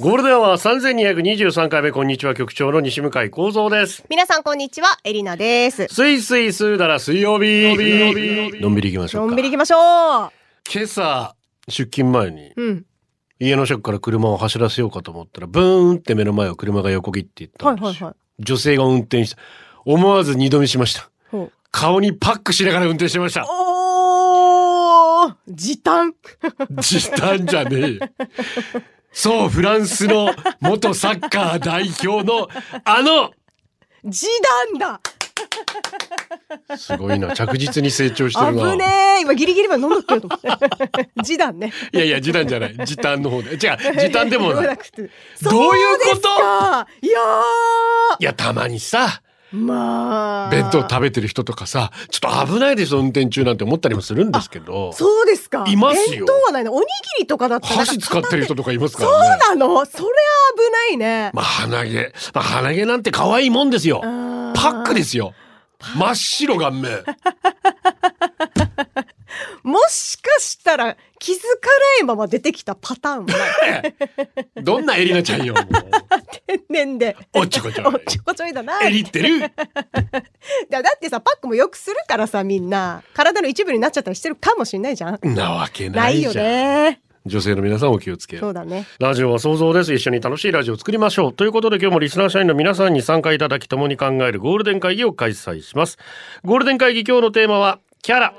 ゴールデンは三千二百二十三回目こんにちは局長の西向井光三です。皆さんこんにちは、エリナです。すいすいすーだら水曜日。のんびり行きましょうか。のんびり行きましょう。今朝出勤前にうん。家の車庫から車を走らせようかと思ったらブーンって目の前を車が横切っていったんですよ。はいはいはい女性が運転して思わず二度見しました。顔にパックしながら運転してました。おー時短時短じゃねえよ。そう、フランスの元サッカー代表のあの時短だすごいな、着実に成長してるな。危ねえ今ギリギリまで飲んどっけよと思って。時短ね。いやいや、時短じゃない。時短の方で。違う、時短でもない。どういうこと？いやいや、たまにさ、ーまあ。弁当食べてる人とかさ、ちょっと危ないですよ、運転中なんて思ったりもするんですけど、そうですか。いますよ弁当はないの。おにぎりとかだったら。箸使ってる人とかいますかそうらね。なのそれは危ないね。まあ、鼻毛。まあ、鼻毛なんて可愛いもんですよ。パックですよ。真っ白顔面。もしかしたら気づかないまま出てきたパターン。どんなエリナちゃんよ。天然で。おっちょこちょいおっちょこちょいだな。エリってる。だだってさ、パックもよくするからさ、みんな。体の一部になっちゃったりしてるかもしんないじゃん。なわけないいじゃん。ね。女性の皆さんお気をつけ。そうだね。ラジオは想像です。一緒に楽しいラジオを作りましょう。ということで今日もリスナー社員の皆さんに参加いただき共に考えるゴールデン会議を開催します。ゴールデン会議今日のテーマはキャラ。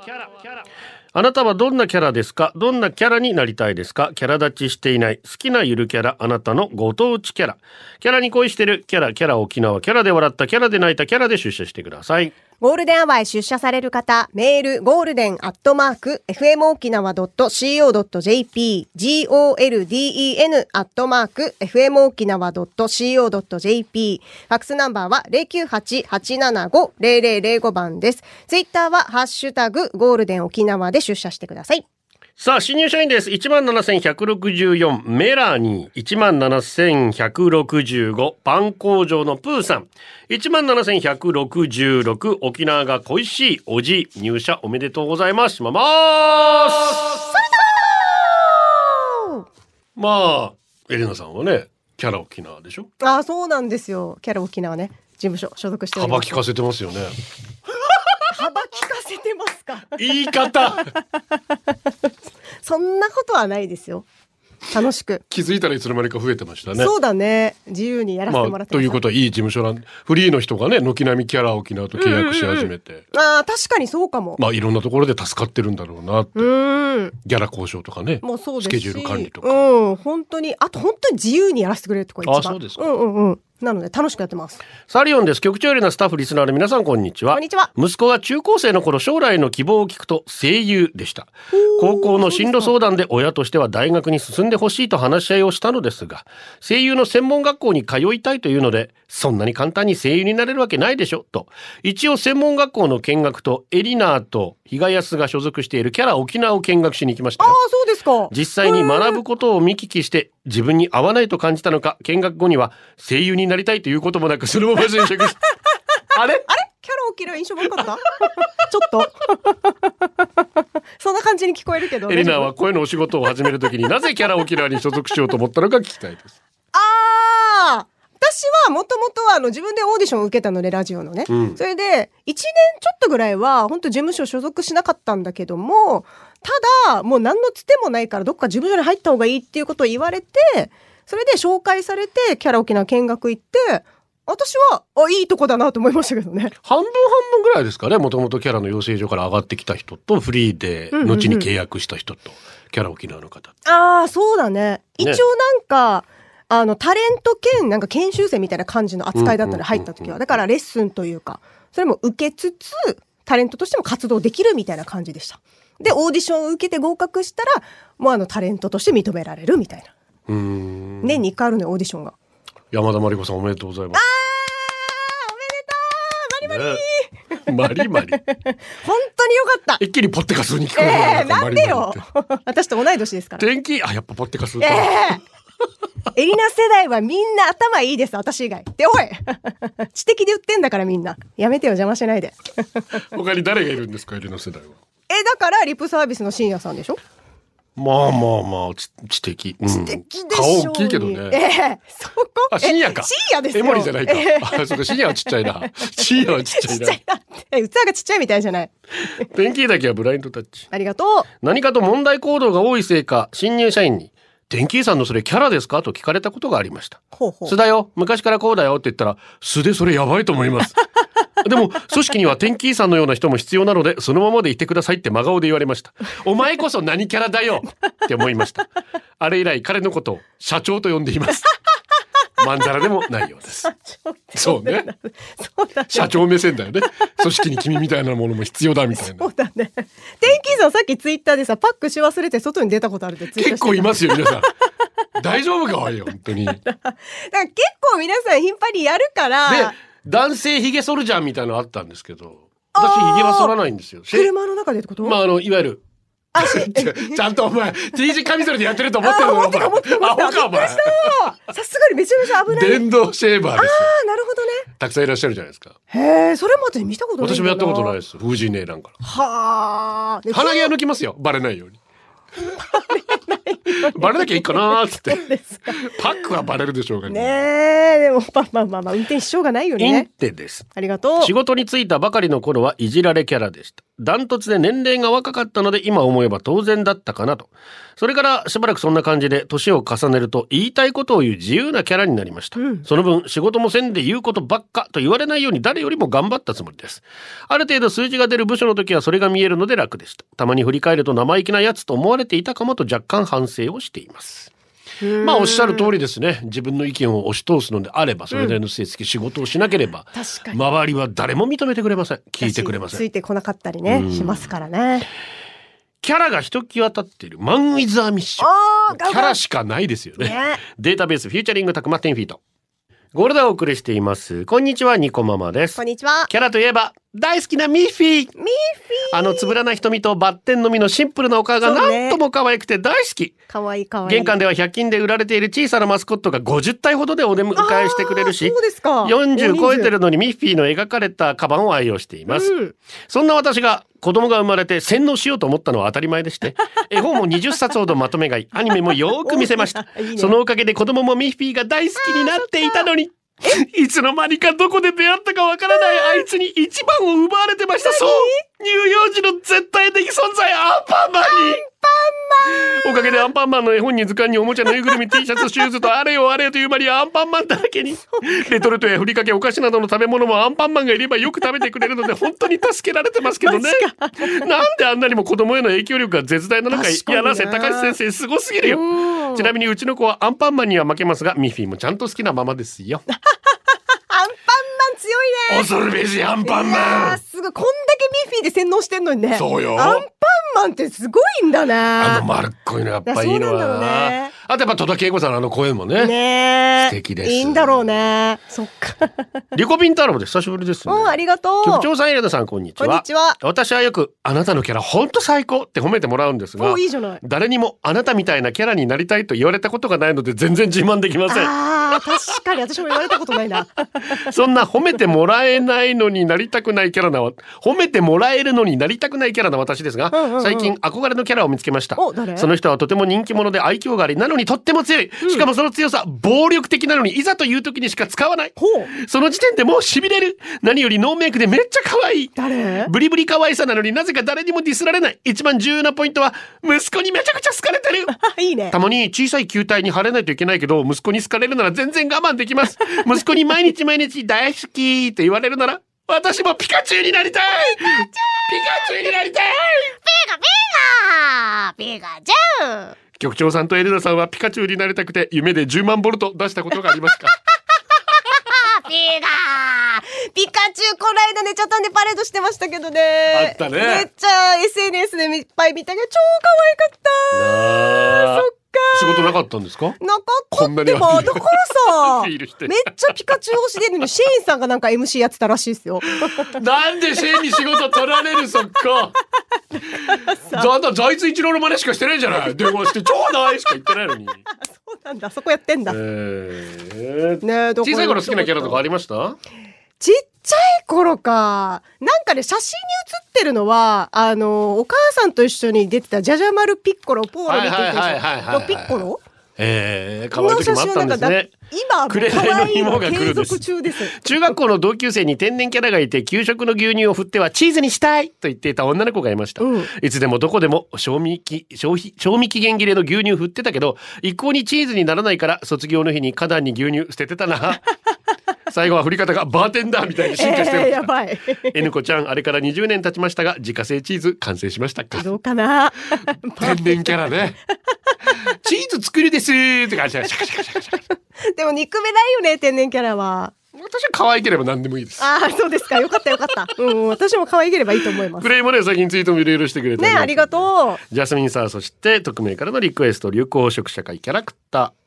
あなたはどんなキャラですか？どんなキャラになりたいですか？キャラ立ちしていない。好きなゆるキャラ。あなたのご当地キャラ。キャラに恋してる。キャラ、キャラ沖縄。キャラで笑った。キャラで泣いた。キャラで出社してください。ゴールデンアワーへ出社される方、メール、ゴールデンアットマーク、fmokinawa.co.jp、golden アットマーク、fmokinawa.co.jp、ファックスナンバーは098-875-0005番です。ツイッターは、ハッシュタグ、ゴールデン沖縄で出社してください。さあ、新入社員です。17,164、メラニー。17,165、パン工場のプーさん。17,166、沖縄が恋しいおじ、入社おめでとうございます。しまます。まあ、エレナさんはね、キャラ沖縄でしょ？ああ、そうなんですよ。キャラ沖縄ね。事務所所属しております。幅利かせてますよね。幅利かせてますか？言い方そんなことはないですよ。楽しく。気づいたらいつの間にか増えてましたね。そうだね。自由にやらせてもまあ、らってます。ということはいい事務所なんフリーの人がね、軒並みキャラ沖縄と契約し始めて。ああ、確かにそうかも。まあいろんなところで助かってるんだろうなって。うーん。ギャラ交渉とかね。もうそうですし。スケジュール管理とか。うん、本当に、あと本当に自由にやらせてくれるとこが一番。あそうですかうんうんうん。なので楽しくやってます。サリオンです。局長よりのスタッフリスナーの皆さんこんにちは。こんにちは息子が中高生の頃将来の希望を聞くと声優でした。高校の進路相談で親としては大学に進んでほしいと話し合いをしたのですが、声優の専門学校に通いたいというので、そんなに簡単に声優になれるわけないでしょ、と。一応専門学校の見学とエリナーと比嘉康が所属しているキャラ沖縄を見学しに行きましたよああ、。そうですか。実際に学ぶことを見聞きして自分に合わないと感じたのか見学後には声優になりたいということもなくそのまま転職し あれ？あれ？キャラ沖縄印象悪かった？ちょっと。そんな感じに聞こえるけど。エリナーは声のお仕事を始めるときになぜキャラ沖縄に所属しようと思ったのか聞きたいです。ああ私はもともとあの自分でオーディションを受けたのでラジオのね、うんそれで1年ちょっとぐらいは本当事務所所属しなかったんだけどもただもう何のつてもないからどっか事務所に入った方がいいっていうことを言われてそれで紹介されてキャラ沖縄見学行って私はあいいとこだなと思いましたけどね。半分半分ぐらいですかねもともとキャラの養成所から上がってきた人とフリーでうんうんうん。後に契約した人とキャラ沖縄の方。ああそうだね。一応なんか、あのタレント兼なんか研修生みたいな感じの扱いだったの入った時は。だからレッスンというかそれも受けつつタレントとしても活動できるみたいな感じでした。でオーディションを受けて合格したらもうあのタレントとして認められるみたいな。年に1回あるのよオーディションが山田真理子さんおめでとうございます。おめでとうマリマリねマリマリ。本当によかった。一気にポッテカスに聞こえるええなんでよ。私と同い年ですから。て天気、あ、やっぱポッテカスか。ええエリナ世代はみんな頭いいです、私以外。で、おい 知的で言ってんだからみんな。やめてよ、邪魔しないで。他に誰がいるんですか、エリの世代は。え、だからリップサービスの深夜さんでしょまあまあまあ、知知的。うん、知的でしょ顔大きいけどえね。えそこ？あ、深夜か。え深夜ですよ。エモリじゃないか。ええあ、そうか、深夜はちっちゃいな。深夜はちっちゃいなちっちゃい。なって。器がちっちゃいみたいじゃない。天気だけはブラインドタッチ。ありがと何かと問題行動が多いせいか、新入社員に、天気さんのそれキャラですか？と聞かれたことがありました。う。ほうほう素。だよ。昔からこうだよって言ったら、素でそれやばいと思います。でも、組織には天気さんのような人も必要なので、そのままでいてくださいって真顔で言われました。お前こそ何キャラだよって思いました。あれ以来彼のことを社長と呼んでいます。まんざらでもないようです。そうね。そうだね。社長目線だよね。組織に君みたいなものも必要だみたいなそう。だね。天気さんさっきツイッターでさ、パックし忘れて外に出たことあるって結構いますよ、皆さん。大丈夫かわいいよ、本当に。で、だから結構皆さん頻繁にやるから、男性ヒゲ剃るじゃんみたいなのあったんですけど、私ヒゲは剃らないんですよ。し車の中でってこと、まあ、あの、いわゆる、あ、し、ちゃんとお前、T 字カミソリでやってると思ってるの？お前。アホか、お前。さすがにめちゃめちゃ危ない。電動シェーバーですよ。あなるほどね。たくさんいらっしゃるじゃないですか。へえ、それまで見たことない。私もやったことないです。風神姉なんかはあ。鼻毛は抜きますよ。バレないように。バレなきゃいいかなーっつって。パックはバレるでしょうがねえ、でも、まあまあまあまあ、運転しようがないよインね。テです。ありがとう。仕事に就いたばかりの頃はいじられキャラでした。ダントツで年齢が若かったので今思えば当然だったかなと。それからしばらくそんな感じで年を重ねると言いたいことを言う自由なキャラになりました。その分仕事もせんで言うことばっかと言われないように誰よりも頑張ったつもりです。ある程度数字が出る部署の時はそれが見えるので楽でした。たまに振り返ると生意気なやつと思われていたかもと若干反省をしています。まあおっしゃる通りですね。自分の意見を押し通すのであれば、それなりの成績、仕事をしなければ、周りは誰も認めてくれません。聞いてくれません。ついてこなかったりね、しますからね。キャラがひときわ立っているマン・ウィザー・ミッション。キャラしかないですよね。ねデータベースフューチャリングたくま10フィート。ゴールドをお送りしています。こんにちは、ニコママですこん。にちは。キャラといえば、大好きなミッフィー。ミーフィー。あのつぶらな瞳とバッテンのみのシンプルなお顔がなんとも可愛くて大好き。かわいいかわいい。玄関では100均で売られている小さなマスコットが50体ほどでお出迎えしてくれるしそうですか40超えてるのにミッフィーの描かれたカバンを愛用しています、うんそんな私が子供が生まれて洗脳しようと思ったのは当たり前でして 絵本も20冊ほどまとめ買いアニメもよーく見せました いいねそのおかげで子供もミッフィーが大好きになっていたのにいつの間にかどこで出会ったかわからないあいつに一番を奪われてました。そう乳幼児の絶対的存在アンパンマンに。おかげでアンパンマンの絵本に図鑑におもちゃぬいぐるみ T シャツシューズとあれよあれよという間にアンパンマンだらけに。レトルトやふりかけお菓子などの食べ物もアンパンマンがいればよく食べてくれるので本当に助けられてますけどね。なんであんなにも子供への影響力が絶大なのか確かにね柳瀬隆先生すごすぎるよ。うん。ちなみにうちの子はアンパンマンには負けますがミッフィーもちゃんと好きなままですよ強いね。恐るべしアンパンマンーすごい。こんだけミッフィーで洗脳してんのにね。そうよアンパンマンってすごいんだね。あの丸っこいのやっぱいいのはねあとやっぱ戸田恵子さんのあの声もねねえ。素敵ですいいんだろうね。そっか。リコピン太郎で久しぶりですねうん、ありがとう。局長さん、エレナさん、こんにちは。こんにちは私はよく、あなたのキャラ、ほんと最高って褒めてもらうんですがお、いいじゃない。誰にもあなたみたいなキャラになりたいと言われたことがないので、全然自慢できません。確かに私も言われたことないな。そんな褒めてもらえないのになりたくないキャラなわ、褒めてもらえるのになりたくないキャラな私ですが、うんうんうん最近憧れのキャラを見つけました。その人はとても人気者で愛嬌があり、なのにとっても強い。しかもその強さ、暴力的なのにいざという時にしか使わない。ほう。その時点でもう痺れる。何よりノーメイクでめっちゃ可愛い。誰？ブリブリ可愛さなのになぜか誰にもディスられない。一番重要なポイントは、息子にめちゃくちゃ好かれてる。あ、いいねた。まに小さい球体に貼れないといけないけど、息子に好かれるなら全然我慢できます。息子に毎日毎日大好きって言われるなら、私もピカチュウになりたい。ピカチュウになりたい。ピカチュウ。局長さんとエレナさんはピカチュウになりたくて夢で10万ボルト出したことがありますかピカピカチュウこないだね、ちょっとね、パレードしてましたけどね。あったね。めっちゃ SNS でいっぱい見たけど、超可愛かった。そっ仕事なかったんですか？なかったってばだからさめっちゃピカチュウ推しでるのにシェーンさんがなんか MC やってたらしいですよ。なんでシェーンに仕事取られるそっか。だんだん財津一郎の真似しかしてないじゃない。電話してちょうだいしか言ってないのに、そうなんだ。そこやってんだ、えー。ねえどこ小さい頃好きなキャラとかありました？ちっちゃい頃か。なんかね、写真に写ってるのは、あの、お母さんと一緒に出てたジャジャマルピッコロ、ポーロに出てたのピッコロえー、可愛い時もあったんですね今はもう紅の芋が来る継続中です。中学校の同級生に天然キャラがいて給食の牛乳を振ってはチーズにしたいと言っていた女の子がいました、うんいつでもどこでも賞味期消費賞味期限切れの牛乳振ってたけど一向にチーズにならないから卒業の日に花壇に牛乳捨ててたな最後は振り方がバーテンダーみたいに進化してまえー、した、やばい。N 子ちゃんあれから20年経ちましたが自家製チーズ完成しましたか？どうかな？天然キャラねチーズ作るですって感じでも憎めないよね、天然キャラは。私は可愛ければ何でもいいですああ、そうですか。よかったよかった。うん、私も可愛ければいいと思いますプ。レイもね最近ツイートもいろいろしてくれてね、ありがとう。ジャスミンさんそして匿名からのリクエスト流行色社会キャラクター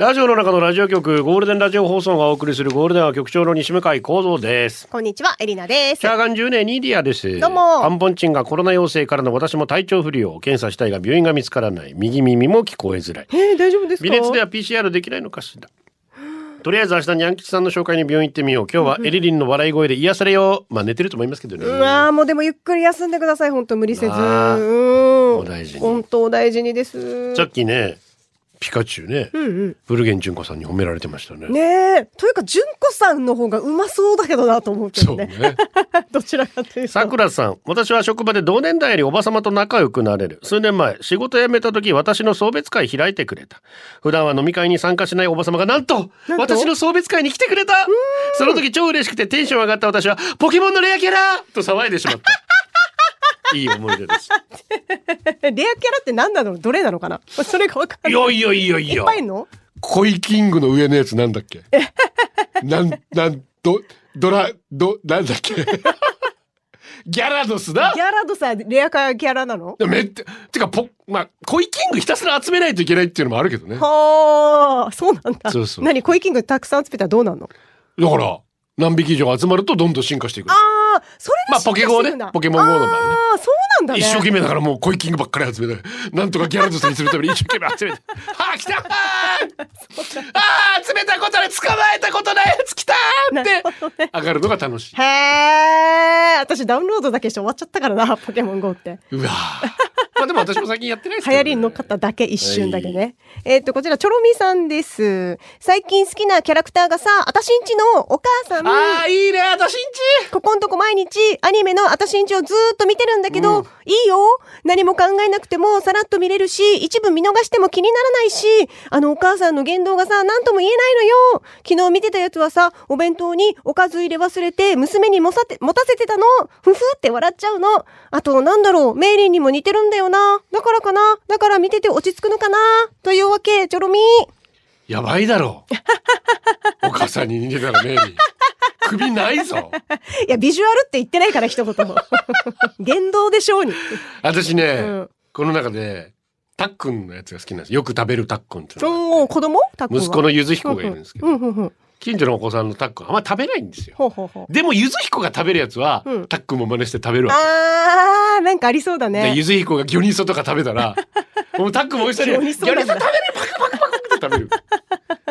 ラジオの中のラジオ局ゴールデンラジオ放送がお送りするゴールデンは局長の西向井幸三です。こんにちは、エリナです。チ。ャーガン10年ニーディアです。どうも。アンポンチンがコロナ陽性からの私も体調不良検査したいが病院が見つからない。右耳も聞こえづらい。えー、大丈夫ですか？微熱では PCR できないのかしら。とりあえず明日にヤン吉さんの紹介に病院行ってみよう。今日はエリリンの笑い声で癒されよう。まあ寝てると思いますけどね。うわーもうでもゆっくり休んでください。本当無理せず。うん。お大事に。本当お大事にです。さっきねピカチュウね、うんうん。ブルゲン純子さんに褒められてましたね。ねえ。というか、純子さんの方がうまそうだけどなと思うけどね。ね。どちらかというと。さくらさん、私は職場で同年代よりおばさまと仲良くなれる。数年前、仕事辞めた時、私の送別会開いてくれた。普段は飲み会に参加しないおばさまが、なんと、なんと？私の送別会に来てくれたその時超嬉しくてテンション上がった私は、ポケモンのレアキャラと騒いでしまった。いい思い出です。レアキャラって何なの？どれなのかな？それがわかんない。いやいやいやいや。いっぱいの？コイキングの上のやつなんだっけ？なん、なん、ど、ドラ、ど、なんだっけ？ギャラドスだ？ギャラドさ、レアキャラなの？めってか、ぽ、まあ、コイキングひたすら集めないといけないっていうのもあるけどね。だかはあ、そうなんだ。そうそう。何？コイキングたくさん集めたらどうなんの？ら、何匹以上集まるとどんどん進化していく。ああ、それまあポケゴーねポケモン GO の場合ねああ、そうなんだね。一生懸命だからもうコイキングばっかり集めて、なんとかギャラドスにするために一生懸命集めて。は あ、来たーあ あー、集めたことで捕まえたことないやつ来たーって上がるのが楽しい。へえ、私ダウンロードだけして終わっちゃったからな、ポケモン GO って。うわーまあでも私も最近やってないですけど、ね。流行りに乗っかっただけ、一瞬だけね。えっ、と、こちら、チョロミさんです。最近好きなキャラクターがさ、あたしんちのお母さん。ああ、いいね、私んちここんとこ毎日アニメのあたしんちをずーっと見てるんだけど、うん。いいよ。何も考えなくてもさらっと見れるし、一部見逃しても気にならないし、あのお母さんの言動がさ、なんとも言えないのよ。昨日見てたやつはさ、お弁当におかず入れ忘れて娘にもさて持たせてたの。ふふって笑っちゃうの。あと、なんだろうメイリンにも似てるんだよな。だからかな。だから見てて落ち着くのかな。というわけ、チョロミやばいだろ。う。お母さんに似てたらメイリー。首ないぞ。いや、ビジュアルって言ってないから一言も。言動でしょうに。私ね、うんこの中で、たっくんのやつが好きなんですよ。よく食べるたっくんっておー子供？息子のゆず彦がいるんですけど。近所のお子さんのたっくんあんま食べないんですよ。ほうほうほう。でもゆず彦が食べるやつは、うんたっくんも真似して食べるわけ。あー、なんかありそうだでね。ゆず彦が魚ニソとか食べたら、もうたっくんも美味しそうに、魚ニソなんだ魚ニソ食べるパクパクパクって食べる。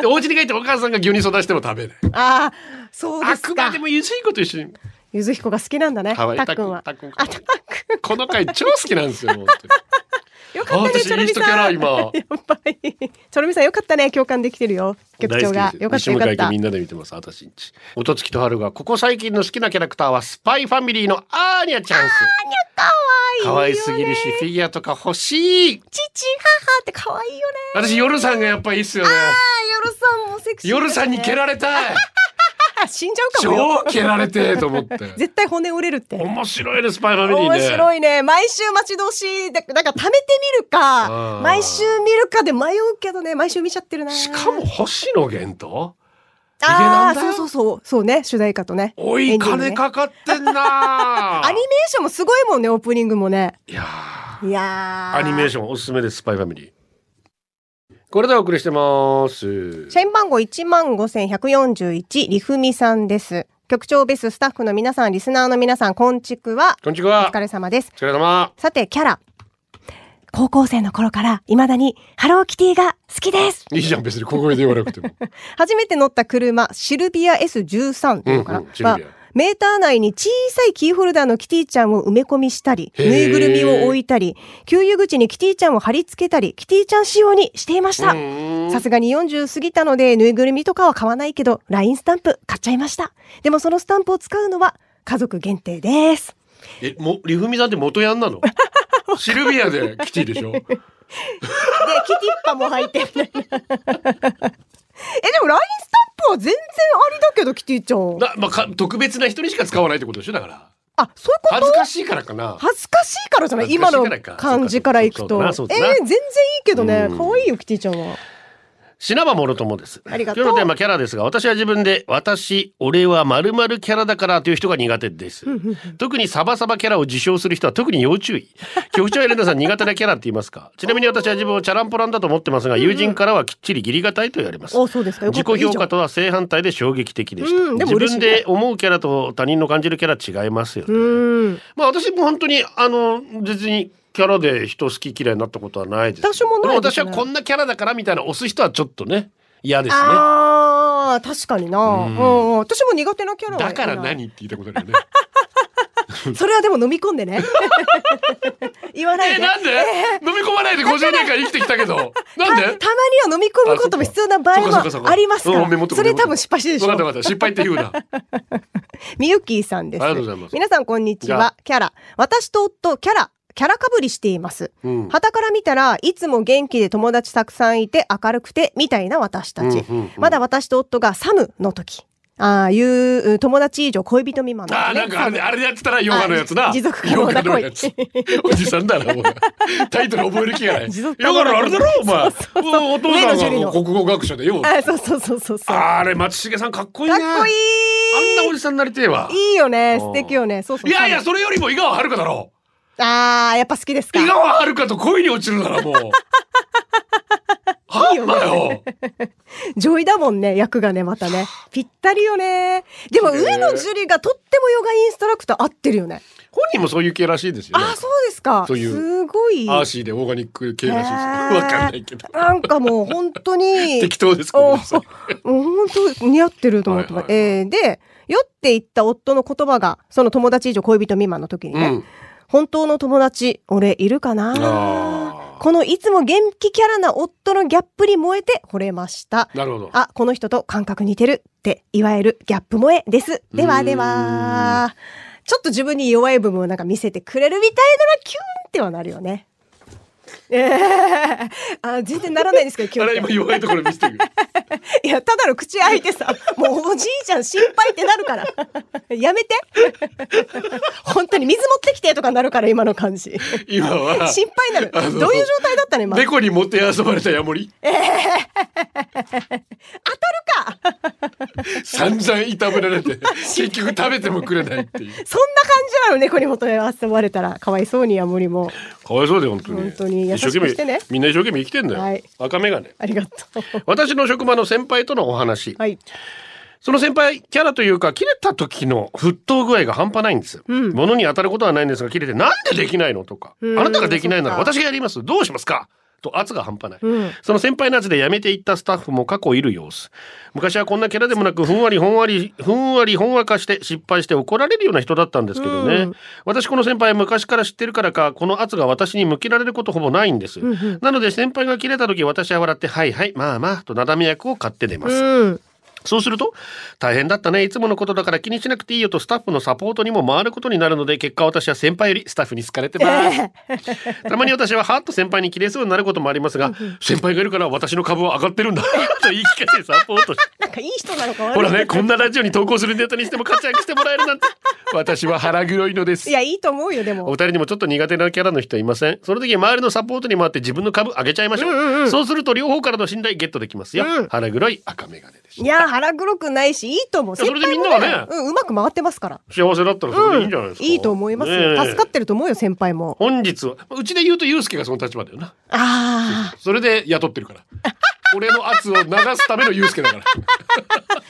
で、お家に帰ってお母さんが魚ニソ出しても食べない。あー、そうですかあくまで。もゆず彦と一緒に。ゆずひこが好きなんだね。かわいいたっくんは。たっくん。この回超好きなんですよ、本当に。よかったね、チョロミさん。いい人キャラ今やっぱり。チョロミさんよかったね。共感できてるよ。局長が。よかったよかった家み。んなで見てます、私んち。音月と春が、ここ最近の好きなキャラクターは、スパイファミリーのアーニャちゃんす。かわいい。可愛すぎるし、フィギュアとか欲しい。父、母って可愛いよね。私、夜さんがやっぱいいっすよね。あー、夜さんもセクシー、夜さんに蹴られたい。あ死んじゃうかもよ。超蹴られてと思って。絶対骨折れるって。面白いね、スパイファミリーね。面白いね。毎週待ち遠しい。だなんか貯めてみるあかー、毎週見るかで迷うけどね、毎週見ちゃってるな。しかも、星野源と？ああ、そうそうそう。そうね、主題歌とね。おい、ね金かかってんな アニメーションもすごいもんね、オープニングもね。いやいやーアニメーシションおすすめです、スパイファミリー。これでお送りしてます。社員番号15,141、りふみさんです。局長ベーススタッフの皆さん、リスナーの皆さん、こんちくは。おこんにちは。疲れ様です。お疲れ様。さて、キャラ。高校生の頃から未だにハローキティが好きです。いいじゃん、別に小声で言わなくても。初めて乗った車、シルビア S13 っていうのかな、うんうんシルビアはメーター内に小さいキーホルダーのキティちゃんを埋め込みしたり、ぬいぐるみを置いたり、給油口にキティちゃんを貼り付けたり、キティちゃん仕様にしていました。さすがに40過ぎたので、ぬいぐるみとかは買わないけど、LINE スタンプ買っちゃいました。でもそのスタンプを使うのは家族限定です。え、も、りふみさんって元ヤンなの？シルビアでキティでしょ？で、キティッパも入って。え、でも LINE は全然ありだけど、キティちゃん。な、まあ、か特別な人にしか使わないってことでしょだから。あ、そういうこと？恥ずかしいからかな。恥ずかしいからじゃない？今の感じからいくと。えー、全然いいけどねう。ん可愛いよ、キティちゃんは。品場もろともです。ありがとう今日のテーマキャラですが、私は自分で、私、俺は〇〇キャラだからという人が苦手です。特にサバサバキャラを自称する人は特に要注意。局長エレナさん苦手なキャラって言いますか？ちなみに私は自分をチャランポランだと思ってますが、友人からはきっちり義理堅いと言われます。う自己評価とは正反対で衝撃的でした。自分で思うキャラと他人の感じるキャラ違いますよね。うん。まあ私も本当にあの別にキャラで人好き嫌いになったことはないです。私もないですね私はこんなキャラだからみたいな押す人はちょっとね嫌ですね。ああ、確かにな。うんん、私も苦手なキャラはだから何って言ったことだよね。それはでも飲み込んでね。言わないえで。なんで、飲み込まないで50年間生きてきたけど。なんで？たたまには飲み込むことも必要な場合もありますから。それ多分失敗してるでしょ。分かった分かった失敗って言うな。みゆきーさんです。ありがとうございます皆さんこんにちは。キャラ。私と夫、キャラ。キャラかぶりしています。うん旗から見たらいつも元気で友達たくさんいて明るくてみたいな私たち。うんうんうんまだ私と夫がサムの時。ああいう友達以上恋人未満の、ね。あーなんかあれであれでやってたらヨガのやつな。あ持続可能なヨガのやつ。おじさんだなもう。タイトル覚える気がない。ヨガのあれだろお前。そうそうそうお父上さんが野樹里の国語学者でよ。あそうそうそうそうそう。あれ松重さんかっこいいね。かっこいいあんなおじさんになりてえわ。いいよね。うん素敵よね。そうそう。いやいやサそれよりも井川遥だろ。ムああ、やっぱ好きですか？井。川遥と恋に落ちるならもう。は いいよねだよ。上位だもんね、役がね、またね。ぴったりよね。でも、上野樹里がとってもヨガインストラクター合ってるよね。本人もそういう系らしいですよね。あ、そうですか。そういうすごい。アーシーでオーガニック系らしいです。わかんないけど。なんかもう本当に。適当です。もう本当似合ってると思ってます。えーで、酔っていった夫の言葉が、その友達以上恋人未満の時にね、うん本当の友達、俺いるかな？あこのいつも元気キャラな夫のギャップに燃えて惚れました。ーなるほど。あ、この人と感覚似てるって、いわゆるギャップ萌えです。ではでは、ちょっと自分に弱い部分をなんか見せてくれるみたいならキュンってはなるよね。ええあ全然ならないんですけど、キュあれンって。今弱いところ見せてくる。いや、ただの口開いてさ、もうおじいちゃん心配ってなるから。やめて。本当に水持ってきてとかなるから、今の感じ。今は。心配になる。どういう状態だったの今。猫にもてあそばれたヤモリ。当たるか散々いたぶられて、結局食べてもくれないっていう。そんな感じなの猫にもとへ遊ばれたらかわいそうにヤモリもかわいそうで本当に。本当に優しく一生懸命してねみんな一生懸命生きてんだよ。はい赤眼鏡。ありがとう私の職場の先輩とのお話。はい。その先輩、キャラというか、切れた時の沸騰具合が半端ないんです。うん。物に当たることはないんですが、切れて、なんでできないの？とか、うん。あなたができないなら私がやります。どうしますか？と圧が半端ない。うんその先輩のやつで辞めていったスタッフも過去いる様子。昔はこんなキャラでもなく、ふんわりほんわり、ふんわりほんわかして失敗して怒られるような人だったんですけどね。うん私この先輩昔から知ってるからか、この圧が私に向けられることほぼないんです。なので先輩が切れた時私は笑って、はいはい、まあまあ、となだめ役を買って出ます。うんそうすると、大変だったね。いつものことだから気にしなくていいよとスタッフのサポートにも回ることになるので、結果私は先輩よりスタッフに好かれてます。たまに私はハーッと先輩に切れそうになることもありますが、先輩がいるから私の株は上がってるんだ。と言い聞かせサポートしなんかいい人なのかほらね、こんなラジオに投稿するネタにしても活躍してもらえるなんて。私は腹黒いのですい。やいいと思うよでおも二人にもちょっと苦手なキャラの人いません？その時周りのサポートに回って自分の株上げちゃいましょう,、そうすると両方からの信頼ゲットできますよ、うん腹黒い赤眼鏡でしたいや腹黒くないし、いいと思う。それでみんなはね。うん、うまく回ってますから。幸せだったらそれでいいんじゃないですか、いいと思いますよ。ねえ。助かってると思うよ、先輩も。本日は。うちで言うとユうスケがその立場だよな。あそれで雇ってるから俺の圧を流すためのユうスケだから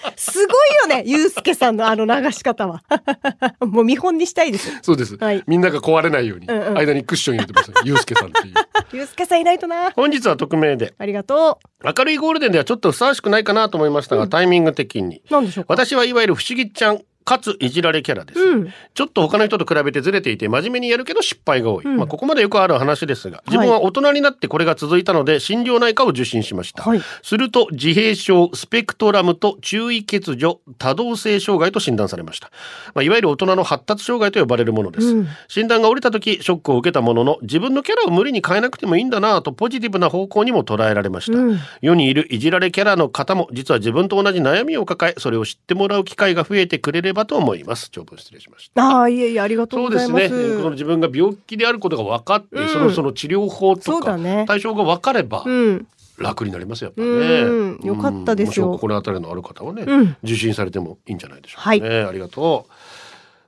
あ、すごいよね、ゆうすけさんのあの流し方は。もう見本にしたいです。そうです、はいみんなが壊れないように、うんうん間にクッション入れてますユうスケさんっていうゆうすけさんいないとな。本日は匿名でありがと明るいゴールデンではちょっとふさわしくないかなと思いましたが、タイミング的にう。なんでしょうか？私はいわゆる不思議ちゃんかついじられキャラです、うん。ちょっと他の人と比べてずれていて真面目にやるけど失敗が多い、うん。まあ、ここまでよくある話ですが自分は大人になってこれが続いたので心療内科を受診しました、はい。すると自閉症スペクトラムと注意欠如多動性障害と診断されました、まあ、いわゆる大人の発達障害と呼ばれるものです、うん。診断が下りた時ショックを受けたものの自分のキャラを無理に変えなくてもいいんだなぁとポジティブな方向にも捉えられました、うん。世にいるいじられキャラの方も実は自分と同じ悩みを抱えそれを知ってもらう機会が増えてくれればと思います。長文失礼しました。ああ、いえいえ、ありがとうそうですございます。ね。この自分が病気であることが分かって、うん。そのその治療法そとかね。対象が分かればうん。楽になりますよやっぱりね、うん。よかったですよ。心当たりのある方はね、うん。受診されてもいいんじゃないでしょうかね、ありがとう。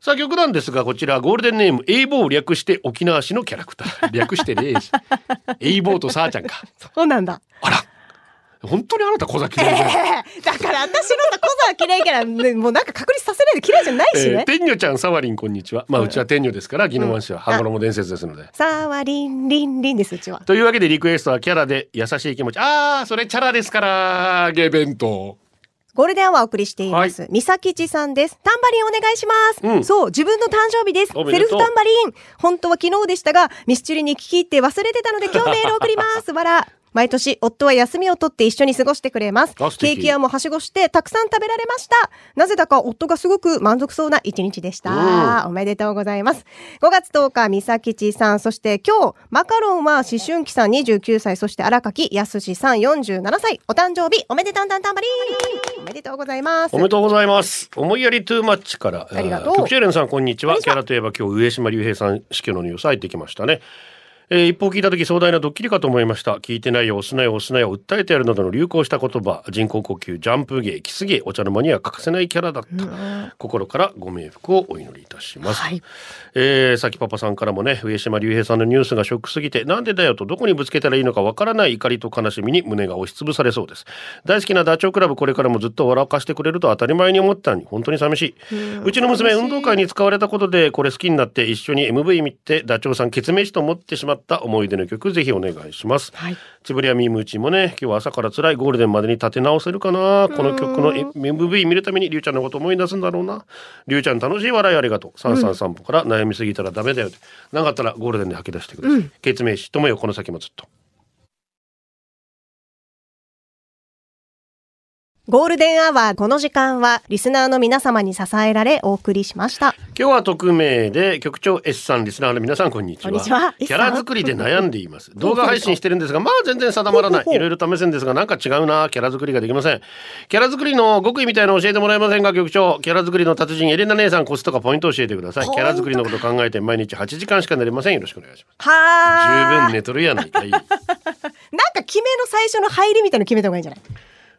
さあ曲なんですがこちらゴールデンネームエイボー略して沖縄市のキャラクター。略してねえし。エイボーとさあちゃんか。そうなんだ。あら本当にあなた小崎嫌いじゃないだから私のさ、小沢嫌いから、ね、もうなんか確立させないで嫌いじゃないしえー、ね。天女ちゃんサワリンこんにちはまあうちは天女ですから宜野湾市は羽衣伝説ですので、さあはりんりんりんです、うちは。というわけでリクエストはキャラで優しい気持ちああそれチャラですからゲ弁当ゴールデンアワーお送りしています。みさきちさんです。タンバリンお願いします。うんそう、自分の誕生日です。セルフタンバリン。本当は昨日でしたが、ミスチルに聞き入って忘れてたので今日メール送ります。わら。毎年、夫は休みを取って一緒に過ごしてくれます。ケーキ屋もはしごして、たくさん食べられました。なぜだか夫がすごく満足そうな一日でした。おめでとうございます。5月10日、みさきちさん、そして今日、マカロンは思春期さん29歳、そして荒垣やすしさん47歳。お誕生日、おめでたんたんたんばりん。おめでとうございます。おめでとうございます思いやりトゥーマッチからありがとう局長エレンさんこんにちはこんにちはキャラといえば今日上島竜兵さん死去のニュース入ってきましたねえー一報聞いた時壮大なドッキリかと思いました。聞いてないよ押すなよ押すなよ訴えてやるなどの流行した言葉。人工呼吸ジャンプ芸キス芸お茶の間には欠かせないキャラだった。心からご冥福をお祈りいたします、はい。えー、さきパパさんからもね上島竜兵さんのニュースがショックすぎてなんでだよとどこにぶつけたらいいのかわからない怒りと悲しみに胸が押しつぶされそうです。大好きなダチョウ倶楽部これからもずっと笑かしてくれると当たり前に思ってたのに本当に寂しい。うちの娘運動会に使われたことでこれ好きになって一緒に MV 見てダチョウさん決命しと思ってしまった思い出の曲ぜひお願いします、はい。つぶりやみームーチーもね今日は朝から辛いゴールデンまでに立て直せるかな。この曲の MV 見るためにりゅうちゃんのこと思い出すんだろうな。りゅうちゃん楽しい笑いありがとう。三三散歩から悩みすぎたらダメだよって。なかったらゴールデンで吐き出してください、決命しともよこの先もずっとゴールデンアワーこの時間はリスナーの皆様に支えられお送りしました。今日は匿名で局長 S さんリスナーの皆さんこんにちは。こんにちはキャラ作りで悩んでいます。動画配信してるんですがまあ全然定まらない。いろいろ試せんですがなんか違うな。キャラ作りができません。キャラ作りの極意みたいなの教えてもらえませんか局長。キャラ作りの達人エレナ姉さんコツとかポイント教えてください。キャラ作りのこと考えて毎日8時間しか寝れません。よろしくお願いします。は十分寝とるやないかい。なんか決めの最初の入りみたいなの決めた方がいいんじゃない？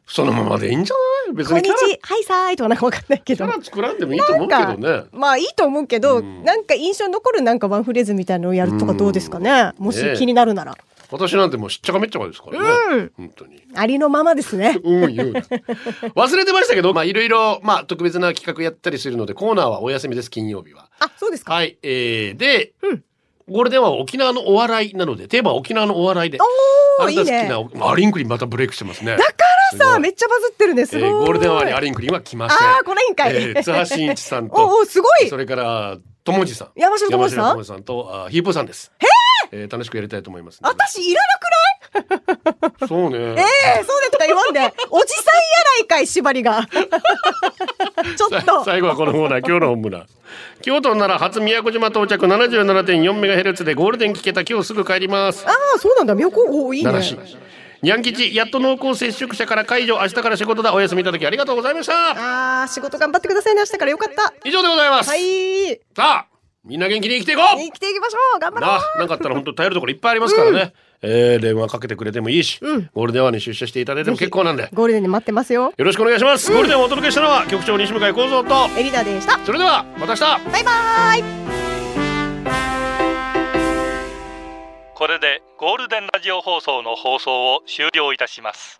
そのままでいいんじゃない？別こんにち、はいさーいとかなんかわかんないけど。作らんでもいいと思うけどね。まあいいと思うけど、うん。なんか印象に残るなんかワンフレーズみたいなのをやるとかどうですかね？もし気になるなら。私なんてもうしっちゃかめっちゃかですからね、うん。本当にありのままですね。うん忘れてましたけどまあいろいろまあ特別な企画やったりするのでコーナーはお休みです金曜日は。あ、そうですか。はいえー、で、うんゴールデンは沖縄のお笑いなのでテーマは沖縄のお笑いであなた好きね。なアリンクリンまたブレイクしてますねだからさ、めっちゃバズってるんです。え。ーゴールデンはにアリンクリンは来ませんあー、この辺かい。えー津波真一さんと おお、すごいそ。れから友次さん山城智司さん？山城智司さんとあヒープーさんですえー楽しくやりたいと思います私いらなそうねええそうでとか言わんで。おじさんやないかい、縛りが。ちょっさと。最後はこのコーナー今日の本村京都なら初宮古島到着77.4メガヘルツでゴールデン聞けた今日すぐ帰りますああ、そうなんだ。妙高、おお、いいね。奈良市にゃん吉やっと濃厚接触者から解除明日から仕事だお休みいただきありがとうございましたああ、仕事頑張ってくださいね。明日からよかった。以上でございます、はい。さあみんな元気に生きていこう！生きていきましょう。頑張ろう。な、なんかあったら本当頼るところいっぱいありますからね。えー、電話かけてくれてもいいし、うん。ゴールデンアワーに出社していただいても結構なんで、ゴールデンで待ってますよ。よろしくお願いします。ゴールデンをお届けしたのは局長西向井光三と、エリナでした。それではまた明日。バイバーイ。これでゴールデンラジオ放送の放送を終了いたします